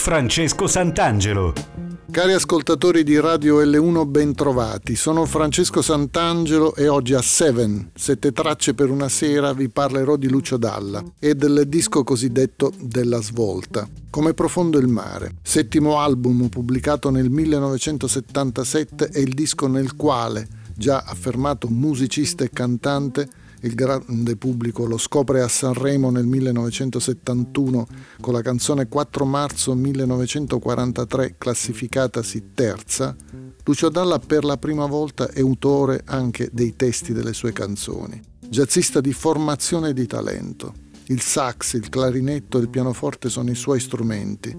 Francesco Sant'Angelo. Cari ascoltatori di Radio L1 bentrovati, sono Francesco Sant'Angelo e oggi a Seven, sette tracce per una sera, vi parlerò di Lucio Dalla e del disco cosiddetto Della Svolta. Come profondo il mare, settimo album pubblicato nel 1977 è il disco nel quale, già affermato musicista e cantante, il grande pubblico lo scopre a Sanremo nel 1971 con la canzone 4 marzo 1943 classificatasi terza, Lucio Dalla per la prima volta è autore anche dei testi delle sue canzoni. Jazzista di formazione e di talento. Il sax, il clarinetto e il pianoforte sono i suoi strumenti.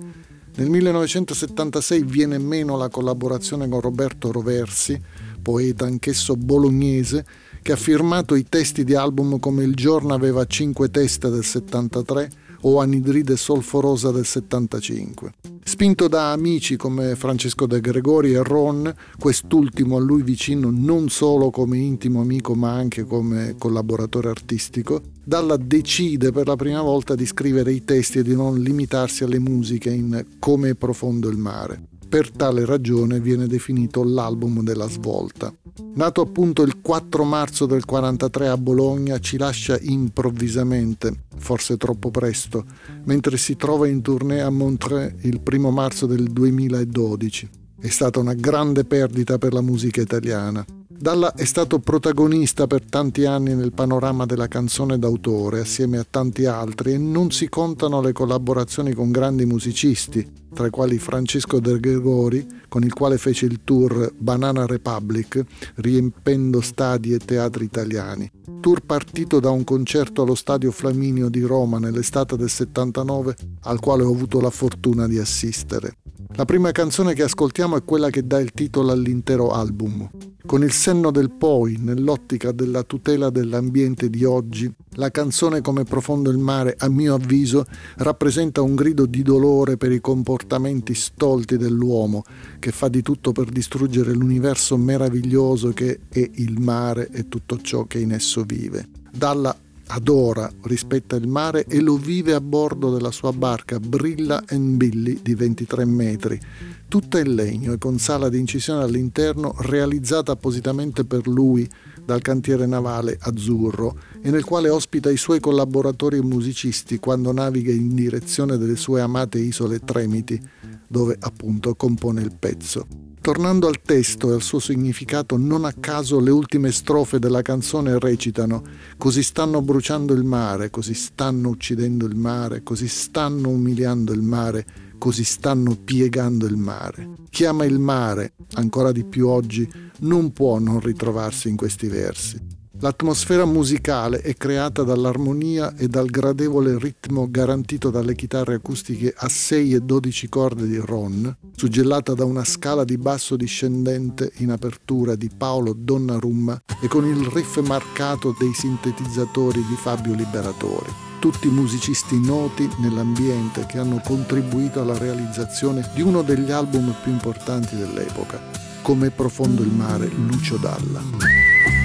Nel 1976 viene meno la collaborazione con Roberto Roversi, poeta anch'esso bolognese, che ha firmato i testi di album come Il giorno aveva cinque teste del 73 o Anidride solforosa del 75. Spinto da amici come Francesco De Gregori e Ron, quest'ultimo a lui vicino non solo come intimo amico ma anche come collaboratore artistico, Dalla decide per la prima volta di scrivere i testi e di non limitarsi alle musiche in Come è profondo il mare. Per tale ragione viene definito l'album della svolta. Nato appunto il 4 marzo del 43 a Bologna, ci lascia improvvisamente, forse troppo presto, mentre si trova in tournée a Montreux il 1 marzo del 2012. È stata una grande perdita per la musica italiana. Dalla è stato protagonista per tanti anni nel panorama della canzone d'autore assieme a tanti altri e non si contano le collaborazioni con grandi musicisti, tra i quali Francesco De Gregori, con il quale fece il tour Banana Republic, riempendo stadi e teatri italiani. Tour partito da un concerto allo Stadio Flaminio di Roma nell'estate del 79, al quale ho avuto la fortuna di assistere. La prima canzone che ascoltiamo è quella che dà il titolo all'intero album. Con il senno del poi, nell'ottica della tutela dell'ambiente di oggi, la canzone Come profondo il mare, a mio avviso, rappresenta un grido di dolore per i comportamenti stolti dell'uomo, che fa di tutto per distruggere l'universo meraviglioso che è il mare e tutto ciò che in esso vive. Dalla adora, rispetta il mare e lo vive a bordo della sua barca Brilla and Billy di 23 metri, tutta in legno e con sala di incisione all'interno realizzata appositamente per lui dal cantiere navale azzurro e nel quale ospita i suoi collaboratori e musicisti quando naviga in direzione delle sue amate isole Tremiti, dove appunto compone il pezzo. Tornando al testo e al suo significato, non a caso le ultime strofe della canzone recitano Così stanno bruciando il mare, così stanno uccidendo il mare, così stanno umiliando il mare, così stanno piegando il mare. Chi ama il mare, ancora di più oggi, non può non ritrovarsi in questi versi. L'atmosfera musicale è creata dall'armonia e dal gradevole ritmo garantito dalle chitarre acustiche a 6 e 12 corde di Ron, suggellata da una scala di basso discendente in apertura di Paolo Donnarumma e con il riff marcato dei sintetizzatori di Fabio Liberatori. Tutti musicisti noti nell'ambiente che hanno contribuito alla realizzazione di uno degli album più importanti dell'epoca, come Profondo il mare Lucio Dalla.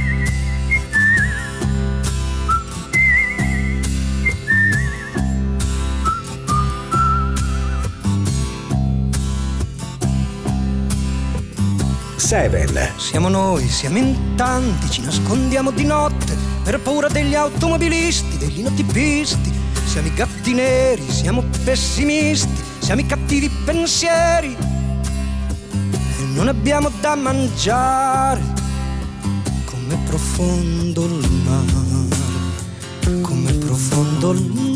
Seven. Siamo noi, siamo in tanti, ci nascondiamo di notte per paura degli automobilisti, degli notipisti. Siamo i gatti neri, siamo pessimisti, siamo i cattivi pensieri. E non abbiamo da mangiare. Come profondo il mare, come profondo il mare.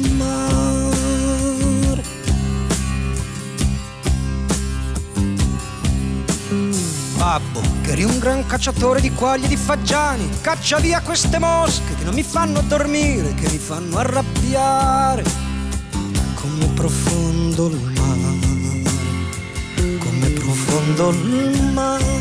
Babbo, che eri un gran cacciatore di quaglie di fagiani, caccia via queste mosche che non mi fanno dormire, che mi fanno arrabbiare. Come profondo il mare, come profondo il mare.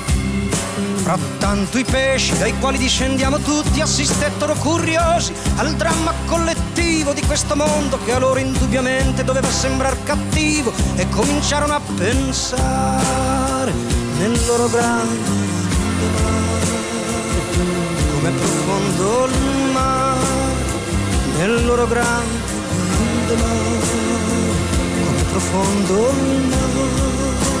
Frattanto i pesci dai quali discendiamo tutti assistettero curiosi al dramma collettivo di questo mondo che a loro indubbiamente doveva sembrare cattivo e cominciarono a pensare nel loro grande mare come profondo il mare nel loro grande mare come profondo il mare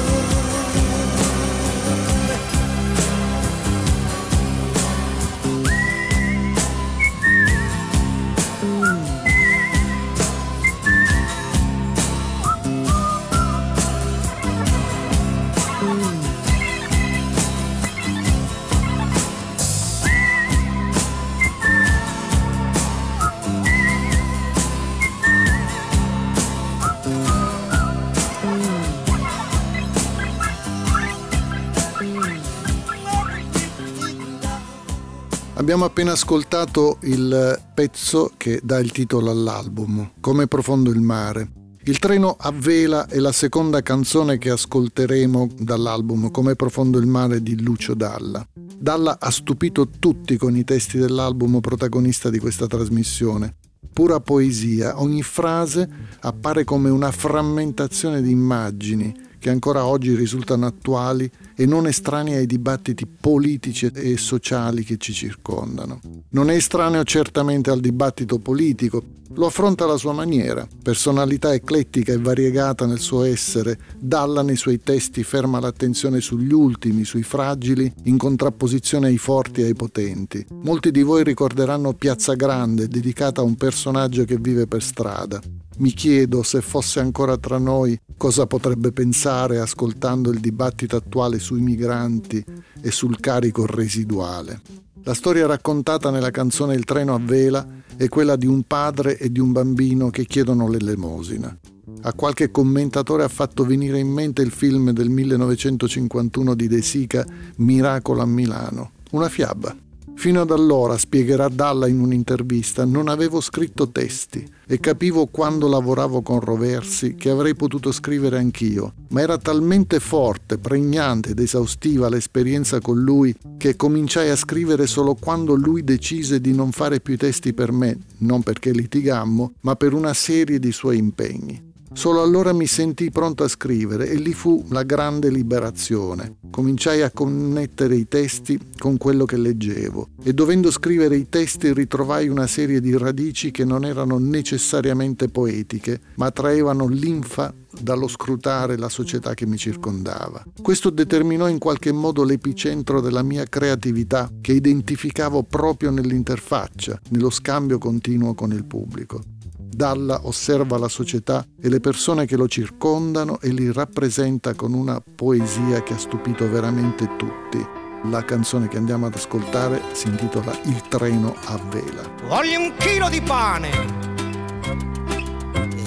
Abbiamo appena ascoltato il pezzo che dà il titolo all'album, Come profondo il mare. Il treno a vela è la seconda canzone che ascolteremo dall'album Come profondo il mare di Lucio Dalla. Dalla ha stupito tutti con i testi dell'album protagonista di questa trasmissione. Pura poesia, ogni frase appare come una frammentazione di immagini che ancora oggi risultano attuali e non estranei ai dibattiti politici e sociali che ci circondano. Non è estraneo certamente al dibattito politico, lo affronta alla sua maniera, personalità eclettica e variegata nel suo essere, Dalla nei suoi testi ferma l'attenzione sugli ultimi, sui fragili, in contrapposizione ai forti e ai potenti. Molti di voi ricorderanno Piazza Grande, dedicata a un personaggio che vive per strada. Mi chiedo se fosse ancora tra noi cosa potrebbe pensare ascoltando il dibattito attuale sui migranti e sul carico residuale. La storia raccontata nella canzone Il treno a vela è quella di un padre e di un bambino che chiedono l'elemosina. A qualche commentatore ha fatto venire in mente il film del 1951 di De Sica, Miracolo a Milano, una fiaba. Fino ad allora, spiegherà Dalla in un'intervista, non avevo scritto testi e capivo quando lavoravo con Roversi che avrei potuto scrivere anch'io, ma era talmente forte, pregnante ed esaustiva l'esperienza con lui che cominciai a scrivere solo quando lui decise di non fare più testi per me, non perché litigammo, ma per una serie di suoi impegni. Solo allora mi sentii pronto a scrivere e lì fu la grande liberazione. Cominciai a connettere i testi con quello che leggevo e dovendo scrivere i testi ritrovai una serie di radici che non erano necessariamente poetiche, ma traevano linfa dallo scrutare la società che mi circondava. Questo determinò in qualche modo l'epicentro della mia creatività che identificavo proprio nell'interfaccia, nello scambio continuo con il pubblico. Dalla osserva la società e le persone che lo circondano e li rappresenta con una poesia che ha stupito veramente tutti. La canzone che andiamo ad ascoltare si intitola Il treno a vela. Voglio un chilo di pane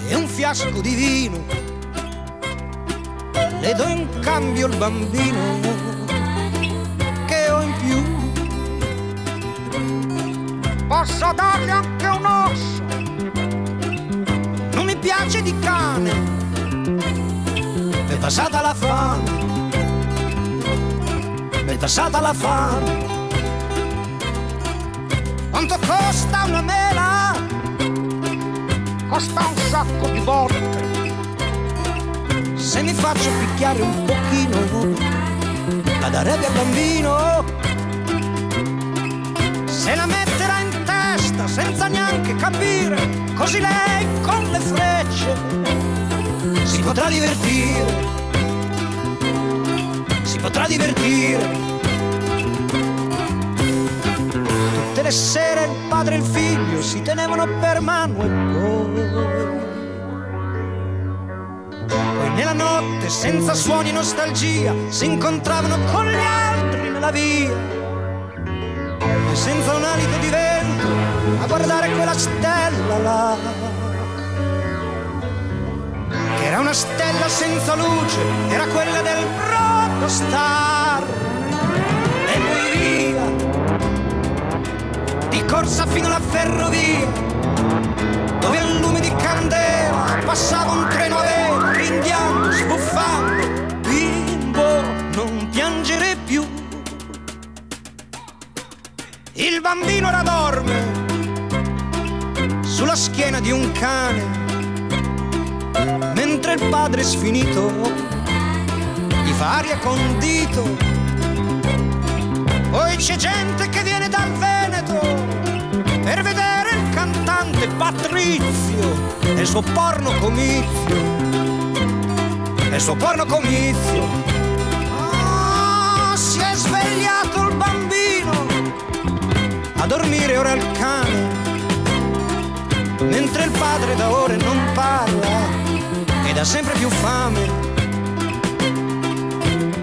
e un fiasco di vino. Le do in cambio il bambino che ho in più. Posso dargli anche un osso piace di cane, è passata la fame, è passata la fame. Quanto costa una mela? Costa un sacco di volte. Se mi faccio picchiare un pochino, la darebbe al bambino. Se la metterà in testa senza neanche capire così lei con le frecce si potrà divertire, si potrà divertire. Tutte le sere il padre e il figlio si tenevano per mano e poi... Poi nella notte, senza suoni e nostalgia, si incontravano con gli altri nella via. Senza un alito di vento, a guardare quella stella là. Che era una stella senza luce, era quella del protostar. E poi via, di corsa fino alla ferrovia, dove a lume di candela passava un treno a vela, ringhiando, sbuffando. Il bambino ora dorme sulla schiena di un cane, mentre il padre sfinito gli fa aria con dito. Poi c'è gente che viene dal Veneto per vedere il cantante Patrizio e il suo porno comizio. E il suo porno comizio. Ah, si è svegliato il bambino a dormire ora il cane mentre il padre da ore non parla ed ha sempre più fame.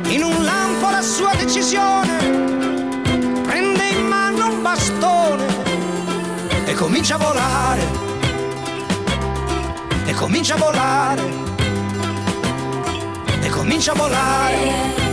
In un lampo la sua decisione, prende in mano un bastone e comincia a volare, e comincia a volare, e comincia a volare.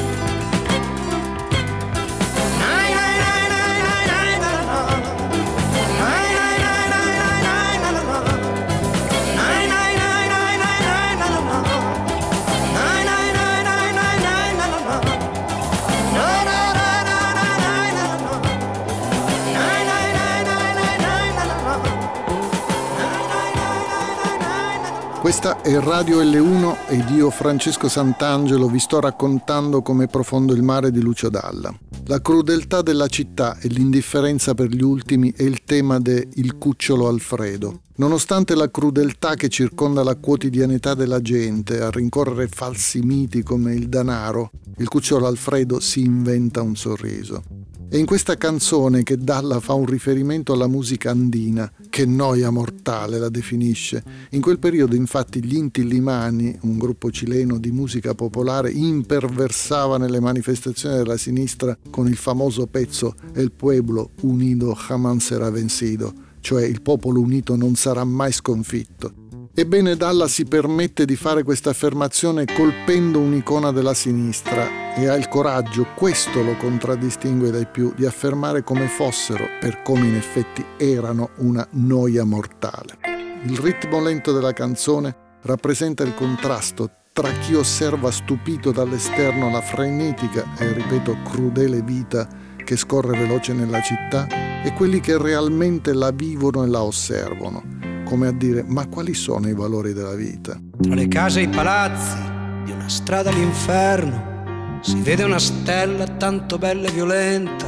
Questa è Radio L1 ed io Francesco Sant'Angelo vi sto raccontando come profondo il mare di Lucio Dalla. La crudeltà della città e l'indifferenza per gli ultimi è il tema de Il cucciolo Alfredo. Nonostante la crudeltà che circonda la quotidianità della gente a rincorrere falsi miti come il danaro, il cucciolo Alfredo si inventa un sorriso. È in questa canzone che Dalla fa un riferimento alla musica andina, che noia mortale la definisce. In quel periodo infatti gli Inti Limani, un gruppo cileno di musica popolare, imperversava nelle manifestazioni della sinistra con il famoso pezzo El pueblo unido jamás será vencido, cioè il popolo unito non sarà mai sconfitto. Ebbene Dalla si permette di fare questa affermazione colpendo un'icona della sinistra e ha il coraggio, questo lo contraddistingue dai più, di affermare come fossero, per come in effetti erano, una noia mortale. Il ritmo lento della canzone rappresenta il contrasto tra chi osserva stupito dall'esterno la frenetica e, ripeto, crudele vita che scorre veloce nella città e quelli che realmente la vivono e la osservano come a dire ma quali sono i valori della vita? Tra le case e i palazzi di una strada all'inferno si vede una stella tanto bella e violenta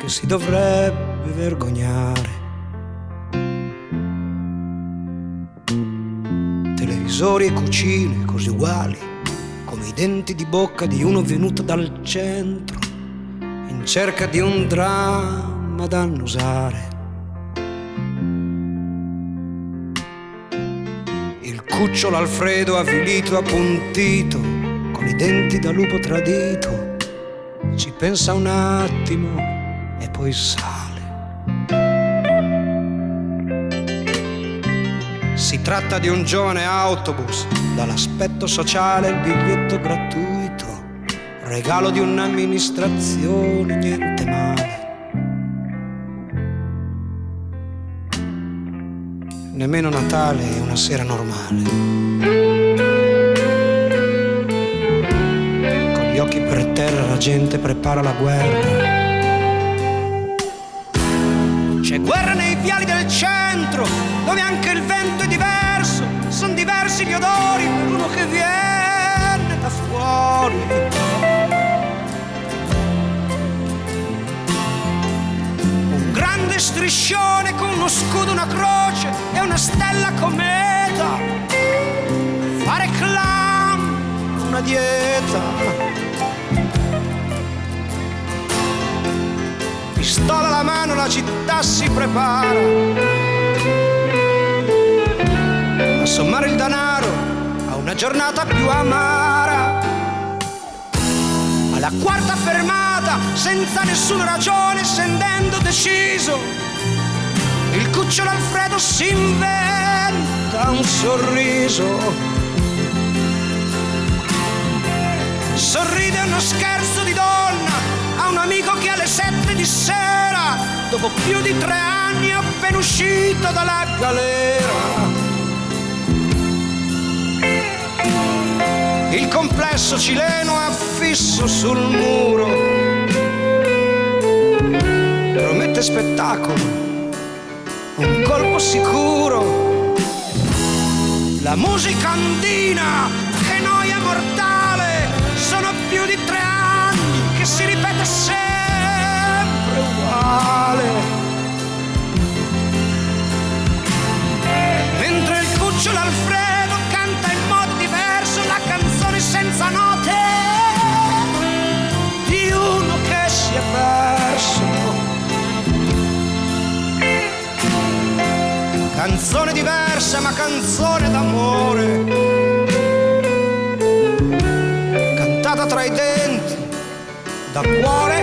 che si dovrebbe vergognare. Televisori e cucine così uguali come i denti di bocca di uno venuto dal centro in cerca di un dramma da annusare. Cucciolo Alfredo avvilito, appuntito, con i denti da lupo tradito, ci pensa un attimo e poi sale. Si tratta di un giovane autobus, dall'aspetto sociale il biglietto gratuito, regalo di un'amministrazione, niente male. Nemmeno Natale è una sera normale. Con gli occhi per terra la gente prepara la guerra. C'è guerra nei viali del centro, dove anche il vento è diverso, sono diversi gli odori per uno che viene da fuori. Striscione con uno scudo, una croce e una stella cometa. Fare clam, una dieta. Pistola alla mano, la città si prepara. A sommare il denaro a una giornata più amara. Alla quarta fermata senza nessuna ragione, scendendo deciso. Il cucciolo Alfredo si inventa un sorriso. Sorride uno scherzo di donna a un amico che alle sette di sera, dopo più di tre anni appena uscito dalla galera. Il complesso cileno è affisso sul muro promette spettacolo, un colpo sicuro. La musica andina, che noia mortale, sono più di tre anni che si ripete sempre uguale. Mentre il cucciolo Alfredo canta in modo diverso la canzone senza note canzone diversa ma canzone d'amore, cantata tra i denti, da cuore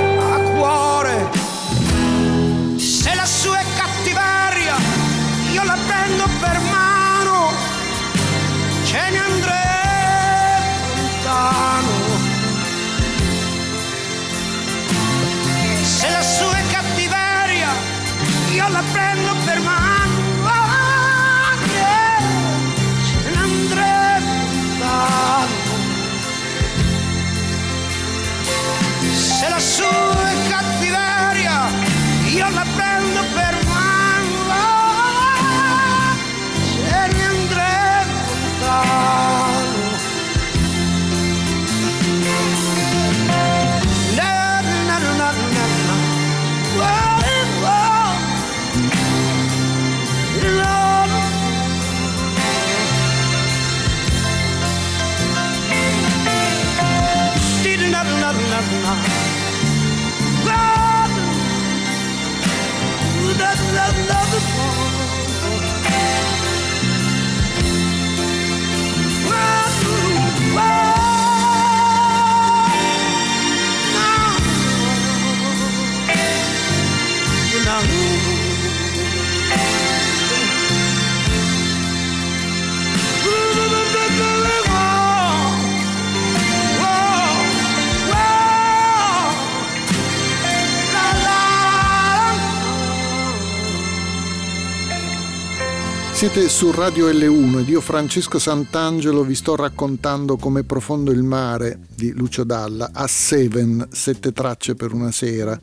Siete su Radio L1 ed io Francesco Sant'Angelo vi sto raccontando come profondo il mare di Lucio Dalla a Seven, sette tracce per una sera,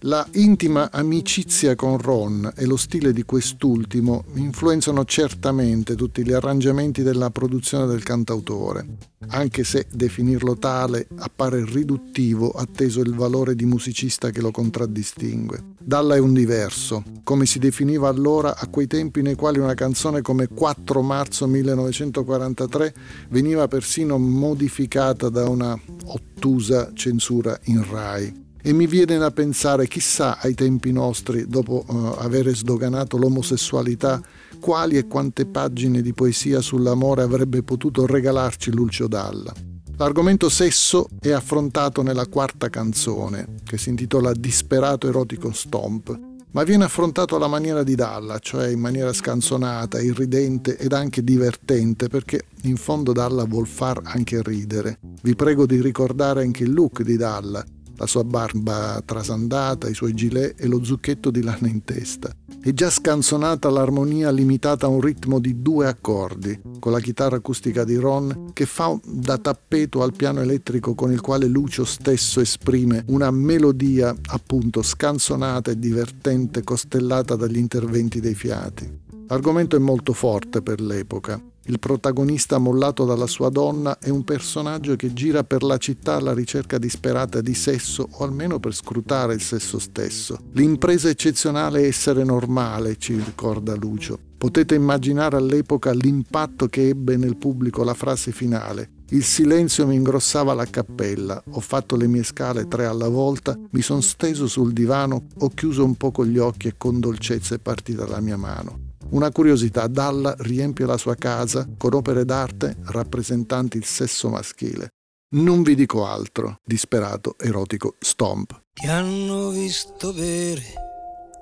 la intima amicizia con Ron e lo stile di quest'ultimo influenzano certamente tutti gli arrangiamenti della produzione del cantautore, anche se definirlo tale appare riduttivo atteso il valore di musicista che lo contraddistingue. Dalla è un diverso, come si definiva allora a quei tempi nei quali una canzone come 4 marzo 1943 veniva persino modificata da una ottusa censura in Rai e mi viene da pensare, chissà ai tempi nostri, dopo uh, avere sdoganato l'omosessualità, quali e quante pagine di poesia sull'amore avrebbe potuto regalarci Lucio Dalla. L'argomento sesso è affrontato nella quarta canzone, che si intitola Disperato erotico stomp, ma viene affrontato alla maniera di Dalla, cioè in maniera scanzonata, irridente ed anche divertente, perché in fondo Dalla vuol far anche ridere. Vi prego di ricordare anche il look di Dalla, la sua barba trasandata, i suoi gilet e lo zucchetto di lana in testa. È già scanzonata l'armonia limitata a un ritmo di due accordi, con la chitarra acustica di Ron che fa da tappeto al piano elettrico con il quale Lucio stesso esprime una melodia appunto scanzonata e divertente costellata dagli interventi dei fiati. L'argomento è molto forte per l'epoca. Il protagonista mollato dalla sua donna è un personaggio che gira per la città alla ricerca disperata di sesso o almeno per scrutare il sesso stesso. L'impresa eccezionale è essere normale, ci ricorda Lucio. Potete immaginare all'epoca l'impatto che ebbe nel pubblico la frase finale. Il silenzio mi ingrossava la cappella, ho fatto le mie scale tre alla volta, mi sono steso sul divano, ho chiuso un poco gli occhi e con dolcezza è partita la mia mano. Una curiosità, Dalla riempie la sua casa con opere d'arte rappresentanti il sesso maschile. Non vi dico altro, disperato, erotico, stomp. Ti hanno visto bere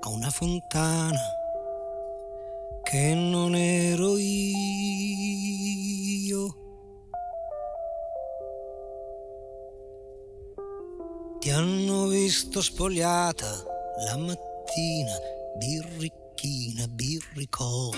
a una fontana che non ero io. Ti hanno visto spogliata la mattina, birricata macchina birricò.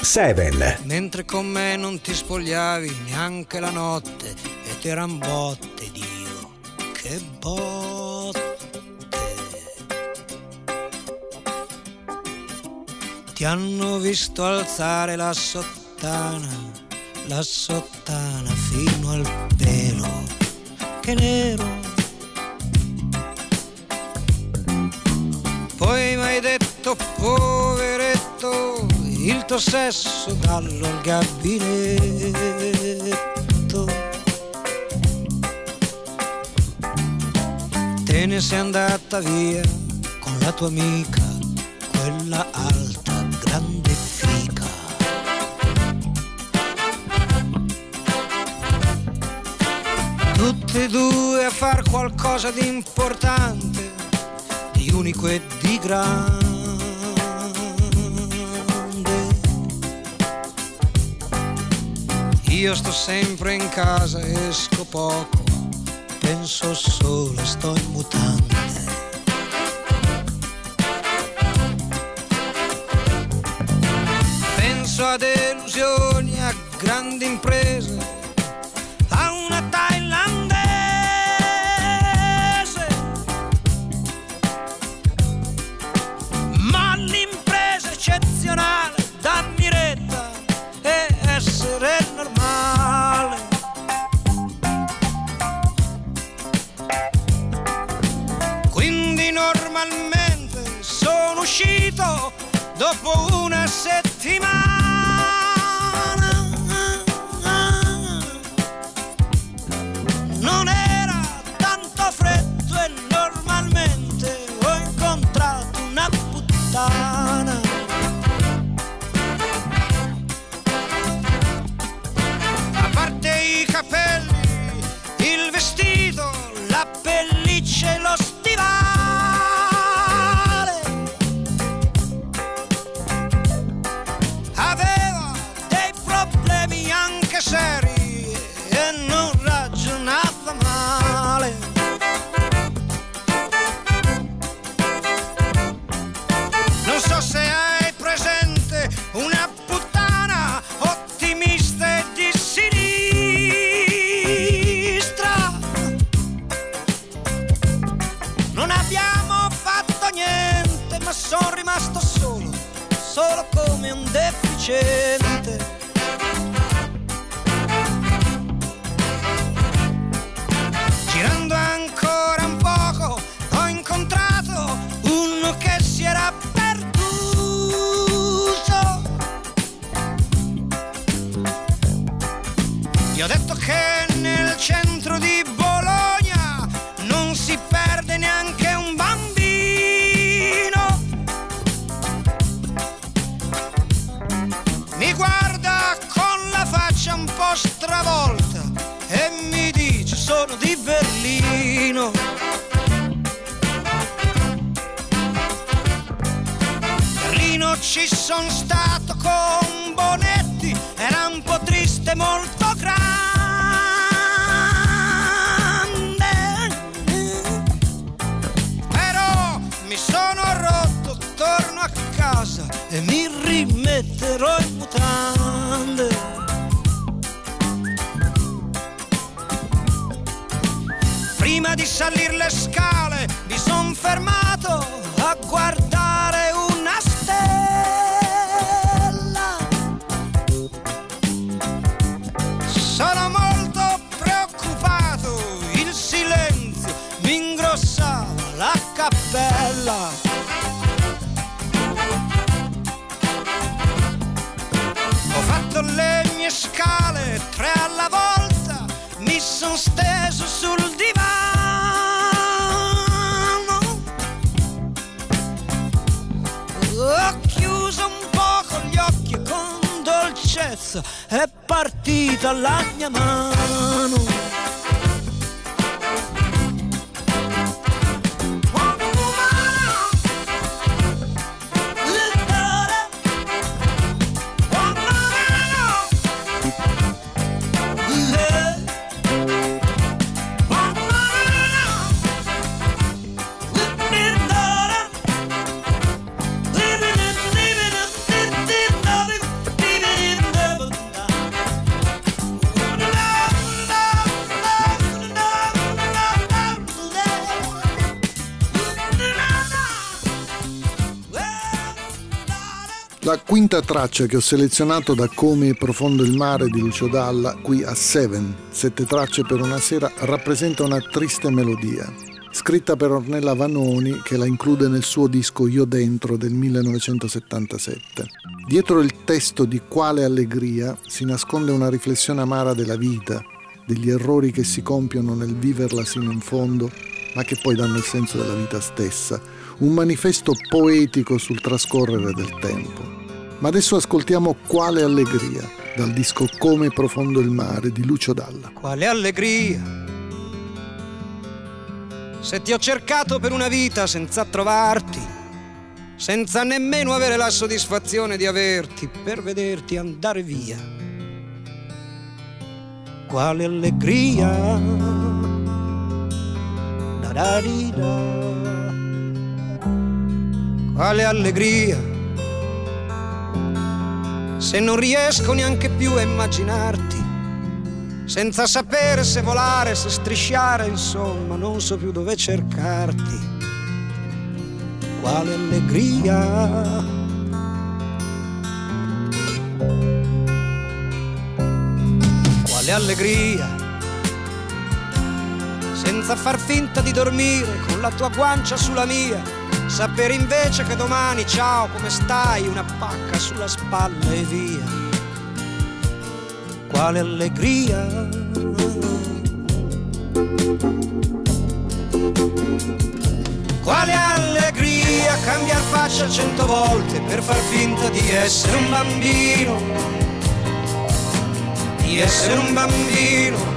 Seven. Mentre con me non ti spogliavi neanche la notte e ti eran botte, Dio, che botte. Ti hanno visto alzare la sottana, la sottana fino al pelo, che nero Poi mi hai detto, poveretto, il tuo sesso gallo al gabinetto. Te ne sei andata via con la tua amica, quella alta, grande fica. Tutte e due a far qualcosa di importante unico e di grande. Io sto sempre in casa, esco poco, penso solo, sto in mutande. Penso a delusioni, a grandi imprese, Mi guarda con la faccia un po' stravolta e mi dice sono di Berlino. Berlino ci sono stato con Bonetti, era un po' triste, molto grande. Però mi sono rotto, torno a casa e mi rimetterò in salire le scale mi son fermato a guardare una stella. Sono molto preoccupato, il silenzio mi ingrossava la cappella. Ho fatto le mie scale tre alla volta, mi son steso sul divano. Dolcezza è partita la mia mano. Traccia che ho selezionato da Come profondo il mare di Lucio Dalla, qui a Seven, sette tracce per una sera, rappresenta una triste melodia. Scritta per Ornella Vanoni, che la include nel suo disco Io Dentro del 1977. Dietro il testo di Quale allegria si nasconde una riflessione amara della vita, degli errori che si compiono nel viverla sino in fondo, ma che poi danno il senso della vita stessa, un manifesto poetico sul trascorrere del tempo. Ma adesso ascoltiamo Quale allegria, dal disco Come profondo il mare di Lucio Dalla. Quale allegria! Se ti ho cercato per una vita senza trovarti, senza nemmeno avere la soddisfazione di averti, per vederti andare via. Quale allegria! Da da di da. Quale allegria! Se non riesco neanche più a immaginarti senza sapere se volare, se strisciare, insomma, non so più dove cercarti. Quale allegria! Quale allegria! Senza far finta di dormire con la tua guancia sulla mia, sapere invece che domani, ciao, come stai? Una pacca sulla spalla e via quale allegria. Quale allegria cambiar faccia cento volte per far finta di essere un bambino, di essere un bambino,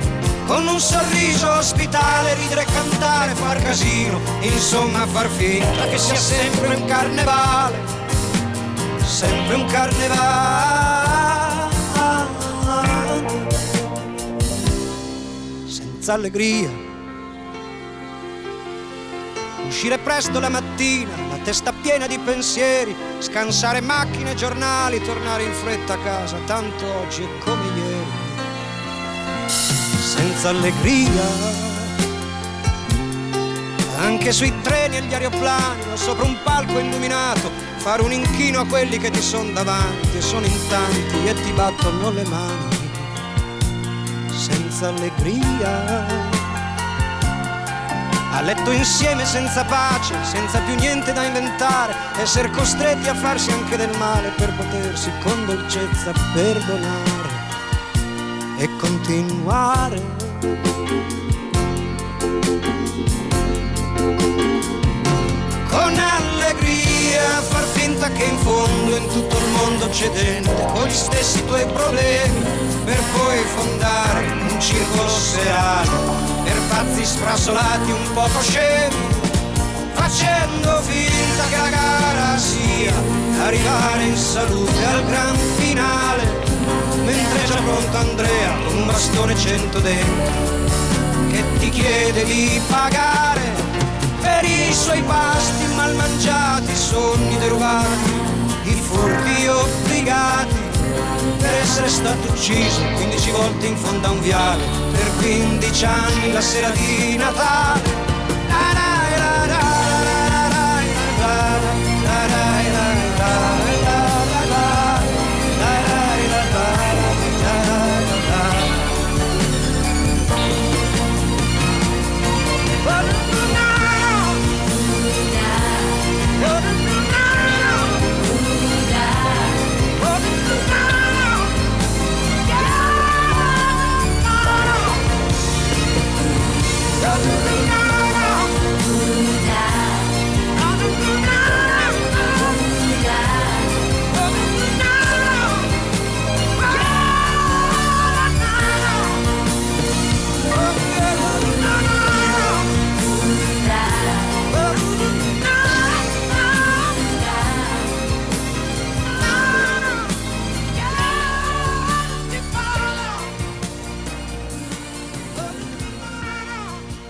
con un sorriso ospitale, ridere, cantare, far casino, insomma far finta che sia sempre un carnevale, sempre un carnevale. senza allegria. Uscire presto la mattina, la testa piena di pensieri, scansare macchine e giornali, tornare in fretta a casa, tanto oggi è come ieri. Senza allegria. Anche sui treni e gli aeroplani, o sopra un palco illuminato, fare un inchino a quelli che ti sono davanti e sono in tanti e ti battono le mani senza allegria. A letto insieme senza pace, senza più niente da inventare, essere costretti a farsi anche del male per potersi con dolcezza perdonare e continuare. Con allegria far finta che in fondo in tutto il mondo c'è gente con gli stessi tuoi problemi per poi fondare un circolo serale per pazzi sfrasolati un poco scemi facendo finta che la gara sia arrivare in salute al gran finale mentre già pronto Andrea con un bastone cento dentro che ti chiede di pagare per i suoi pasti mal mangiati, sogni derubati, i furti obbligati per essere stato ucciso 15 volte in fondo a un viale per 15 anni la sera di Natale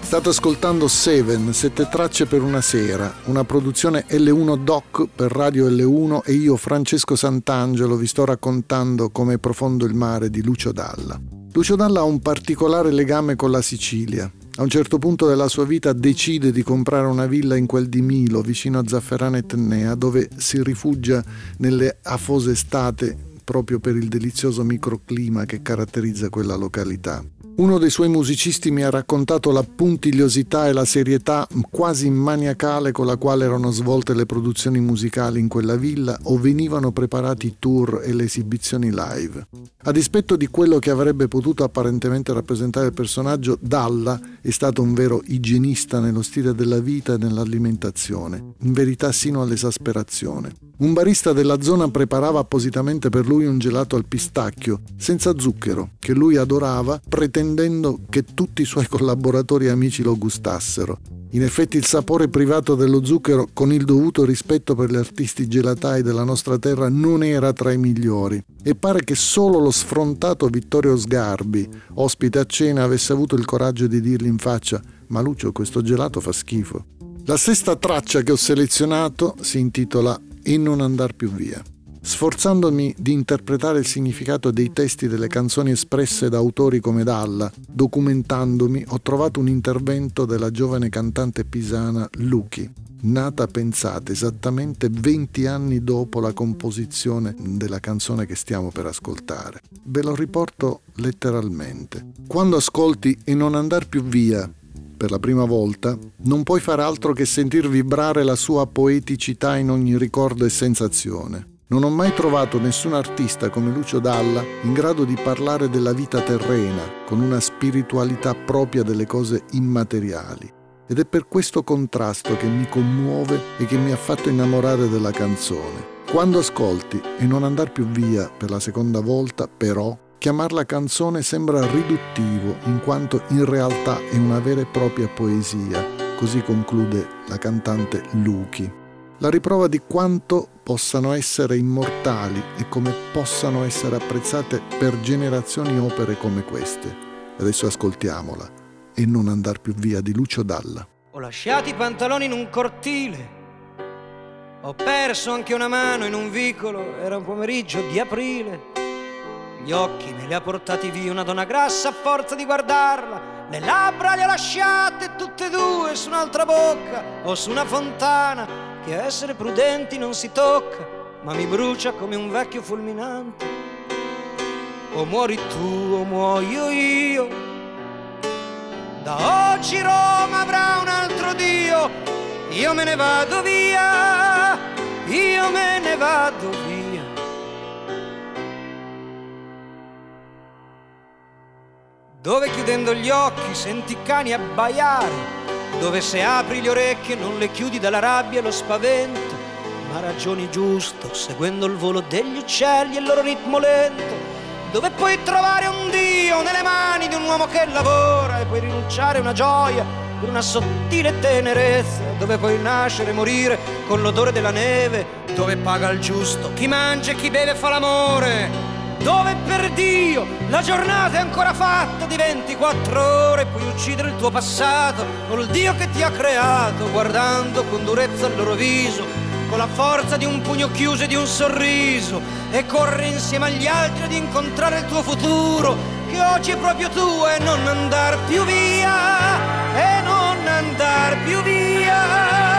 State ascoltando Seven, sette tracce per una sera, una produzione L1 Doc per Radio L1 e io, Francesco Sant'Angelo, vi sto raccontando come è profondo il mare di Lucio Dalla. Lucio Dalla ha un particolare legame con la Sicilia. A un certo punto della sua vita decide di comprare una villa in quel di Milo, vicino a Zafferana e Tennea, dove si rifugia nelle afose estate proprio per il delizioso microclima che caratterizza quella località. Uno dei suoi musicisti mi ha raccontato la puntigliosità e la serietà quasi maniacale con la quale erano svolte le produzioni musicali in quella villa o venivano preparati i tour e le esibizioni live. A dispetto di quello che avrebbe potuto apparentemente rappresentare il personaggio, Dalla è stato un vero igienista nello stile della vita e nell'alimentazione, in verità sino all'esasperazione. Un barista della zona preparava appositamente per lui un gelato al pistacchio, senza zucchero, che lui adorava, pretendendo che tutti i suoi collaboratori e amici lo gustassero. In effetti il sapore privato dello zucchero, con il dovuto rispetto per gli artisti gelatai della nostra terra, non era tra i migliori. E pare che solo lo sfrontato Vittorio Sgarbi, ospite a cena, avesse avuto il coraggio di dirgli in faccia «Ma Lucio, questo gelato fa schifo». La sesta traccia che ho selezionato si intitola e non andar più via. Sforzandomi di interpretare il significato dei testi delle canzoni espresse da autori come Dalla, documentandomi, ho trovato un intervento della giovane cantante pisana Luchi, nata, pensate, esattamente 20 anni dopo la composizione della canzone che stiamo per ascoltare. Ve lo riporto letteralmente. Quando ascolti E non andar più via per la prima volta, non puoi fare altro che sentir vibrare la sua poeticità in ogni ricordo e sensazione. Non ho mai trovato nessun artista come Lucio Dalla in grado di parlare della vita terrena con una spiritualità propria delle cose immateriali. Ed è per questo contrasto che mi commuove e che mi ha fatto innamorare della canzone. Quando ascolti e non andar più via per la seconda volta, però, Chiamarla canzone sembra riduttivo in quanto in realtà è una vera e propria poesia, così conclude la cantante Luchi. La riprova di quanto possano essere immortali e come possano essere apprezzate per generazioni opere come queste. Adesso ascoltiamola e non andar più via di Lucio Dalla. Ho lasciato i pantaloni in un cortile, ho perso anche una mano in un vicolo, era un pomeriggio di aprile gli occhi me li ha portati via una donna grassa a forza di guardarla. Le labbra le ha lasciate tutte e due su un'altra bocca o su una fontana che essere prudenti non si tocca, ma mi brucia come un vecchio fulminante. O muori tu o muoio io. Da oggi Roma avrà un altro Dio, io me ne vado via, io me ne vado via. Dove chiudendo gli occhi senti cani abbaiare dove se apri le orecchie non le chiudi dalla rabbia e lo spavento, ma ragioni giusto, seguendo il volo degli uccelli e il loro ritmo lento, dove puoi trovare un Dio nelle mani di un uomo che lavora e puoi rinunciare a una gioia per una sottile tenerezza, dove puoi nascere e morire con l'odore della neve, dove paga il giusto chi mangia e chi beve fa l'amore dove per Dio la giornata è ancora fatta di 24 ore, puoi uccidere il tuo passato col Dio che ti ha creato, guardando con durezza il loro viso, con la forza di un pugno chiuso e di un sorriso, e corri insieme agli altri ad incontrare il tuo futuro, che oggi è proprio tuo e non andar più via, e non andar più via.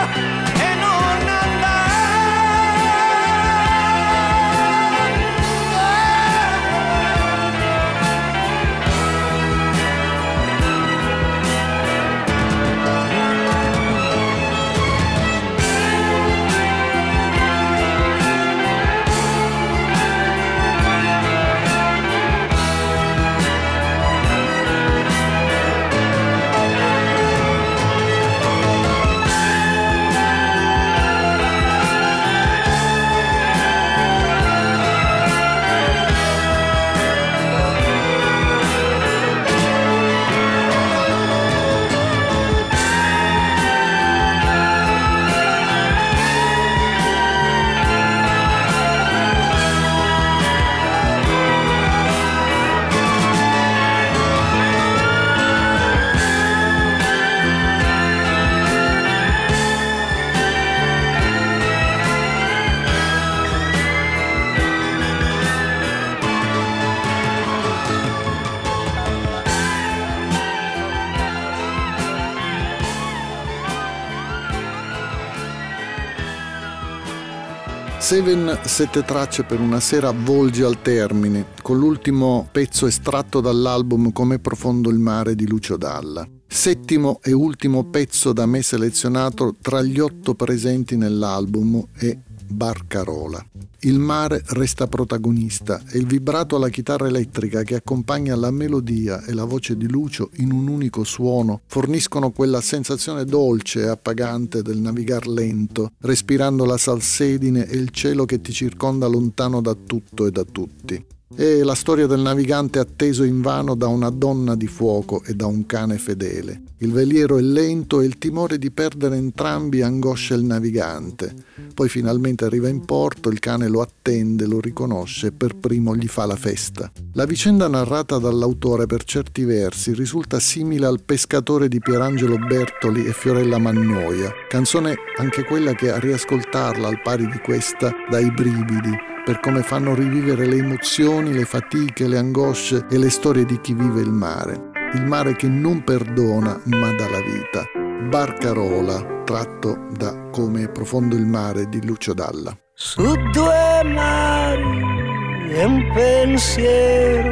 Seven sette tracce per una sera volge al termine, con l'ultimo pezzo estratto dall'album Come profondo il mare di Lucio Dalla. Settimo e ultimo pezzo da me selezionato tra gli otto presenti nell'album è Barcarola. Il mare resta protagonista e il vibrato alla chitarra elettrica che accompagna la melodia e la voce di Lucio in un unico suono forniscono quella sensazione dolce e appagante del navigar lento, respirando la salsedine e il cielo che ti circonda lontano da tutto e da tutti. È la storia del navigante atteso invano da una donna di fuoco e da un cane fedele. Il veliero è lento e il timore di perdere entrambi angoscia il navigante. Poi finalmente arriva in porto, il cane lo attende, lo riconosce e per primo gli fa la festa. La vicenda narrata dall'autore per certi versi risulta simile al pescatore di Pierangelo Bertoli e Fiorella Mannoia, canzone anche quella che a riascoltarla al pari di questa dà i brividi per come fanno rivivere le emozioni, le fatiche, le angosce e le storie di chi vive il mare. Il mare che non perdona ma dà la vita. Barcarola, tratto da Come è profondo il mare di Lucio Dalla. Su due mari e un pensiero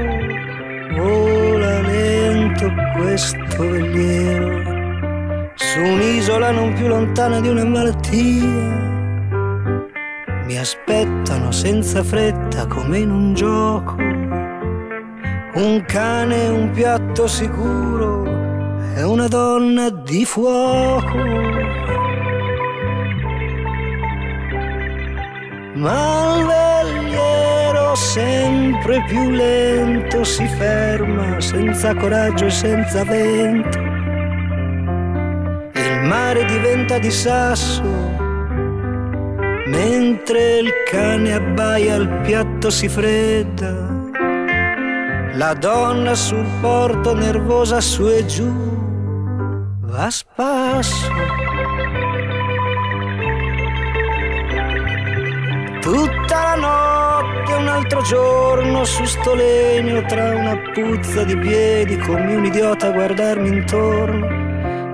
vola lento questo veliero su un'isola non più lontana di una malattia mi aspettano senza fretta come in un gioco. Un cane, un piatto sicuro e una donna di fuoco. Ma il veliero sempre più lento si ferma senza coraggio e senza vento. Il mare diventa di sasso Mentre il cane abbaia il piatto si fredda, la donna sul porto nervosa su e giù va a spasso. Tutta la notte un altro giorno su sto legno tra una puzza di piedi come un idiota a guardarmi intorno,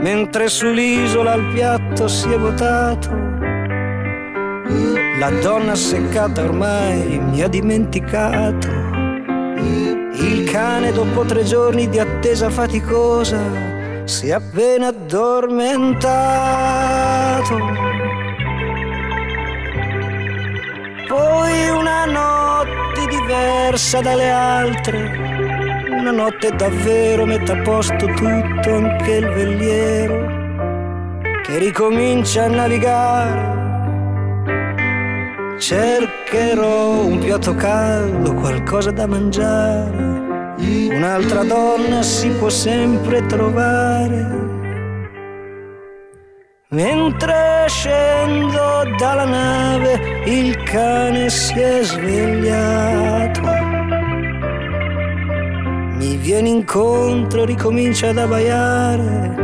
mentre sull'isola il piatto si è votato La donna seccata ormai mi ha dimenticato. Il cane dopo tre giorni di attesa faticosa si è appena addormentato. Poi una notte diversa dalle altre, una notte davvero mette a posto tutto, anche il veliero che ricomincia a navigare. Cercherò un piatto caldo, qualcosa da mangiare. Un'altra donna si può sempre trovare. Mentre scendo dalla nave il cane si è svegliato. Mi viene incontro, ricomincia ad abbaiare.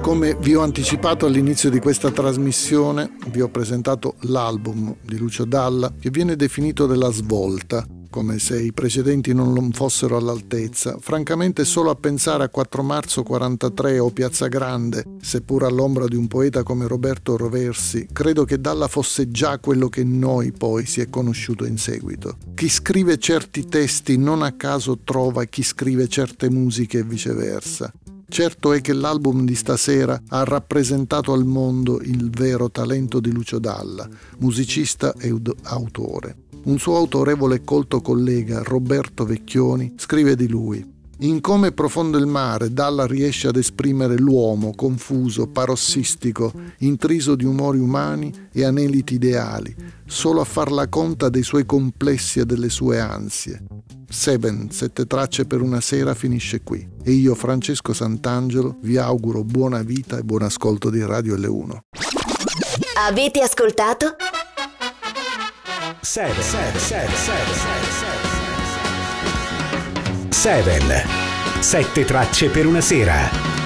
Come vi ho anticipato all'inizio di questa trasmissione, vi ho presentato l'album di Lucio Dalla che viene definito della svolta, come se i precedenti non fossero all'altezza. Francamente solo a pensare a 4 marzo 43 o Piazza Grande, seppur all'ombra di un poeta come Roberto Roversi, credo che Dalla fosse già quello che noi poi si è conosciuto in seguito. Chi scrive certi testi non a caso trova chi scrive certe musiche e viceversa. Certo è che l'album di stasera ha rappresentato al mondo il vero talento di Lucio Dalla, musicista ed autore. Un suo autorevole e colto collega, Roberto Vecchioni, scrive di lui in come profondo il mare, Dalla riesce ad esprimere l'uomo confuso, parossistico, intriso di umori umani e aneliti ideali, solo a far la conta dei suoi complessi e delle sue ansie. Seven, sette tracce per una sera, finisce qui. E io, Francesco Sant'Angelo, vi auguro buona vita e buon ascolto di Radio L1. Avete ascoltato? 7 7 tracce per una sera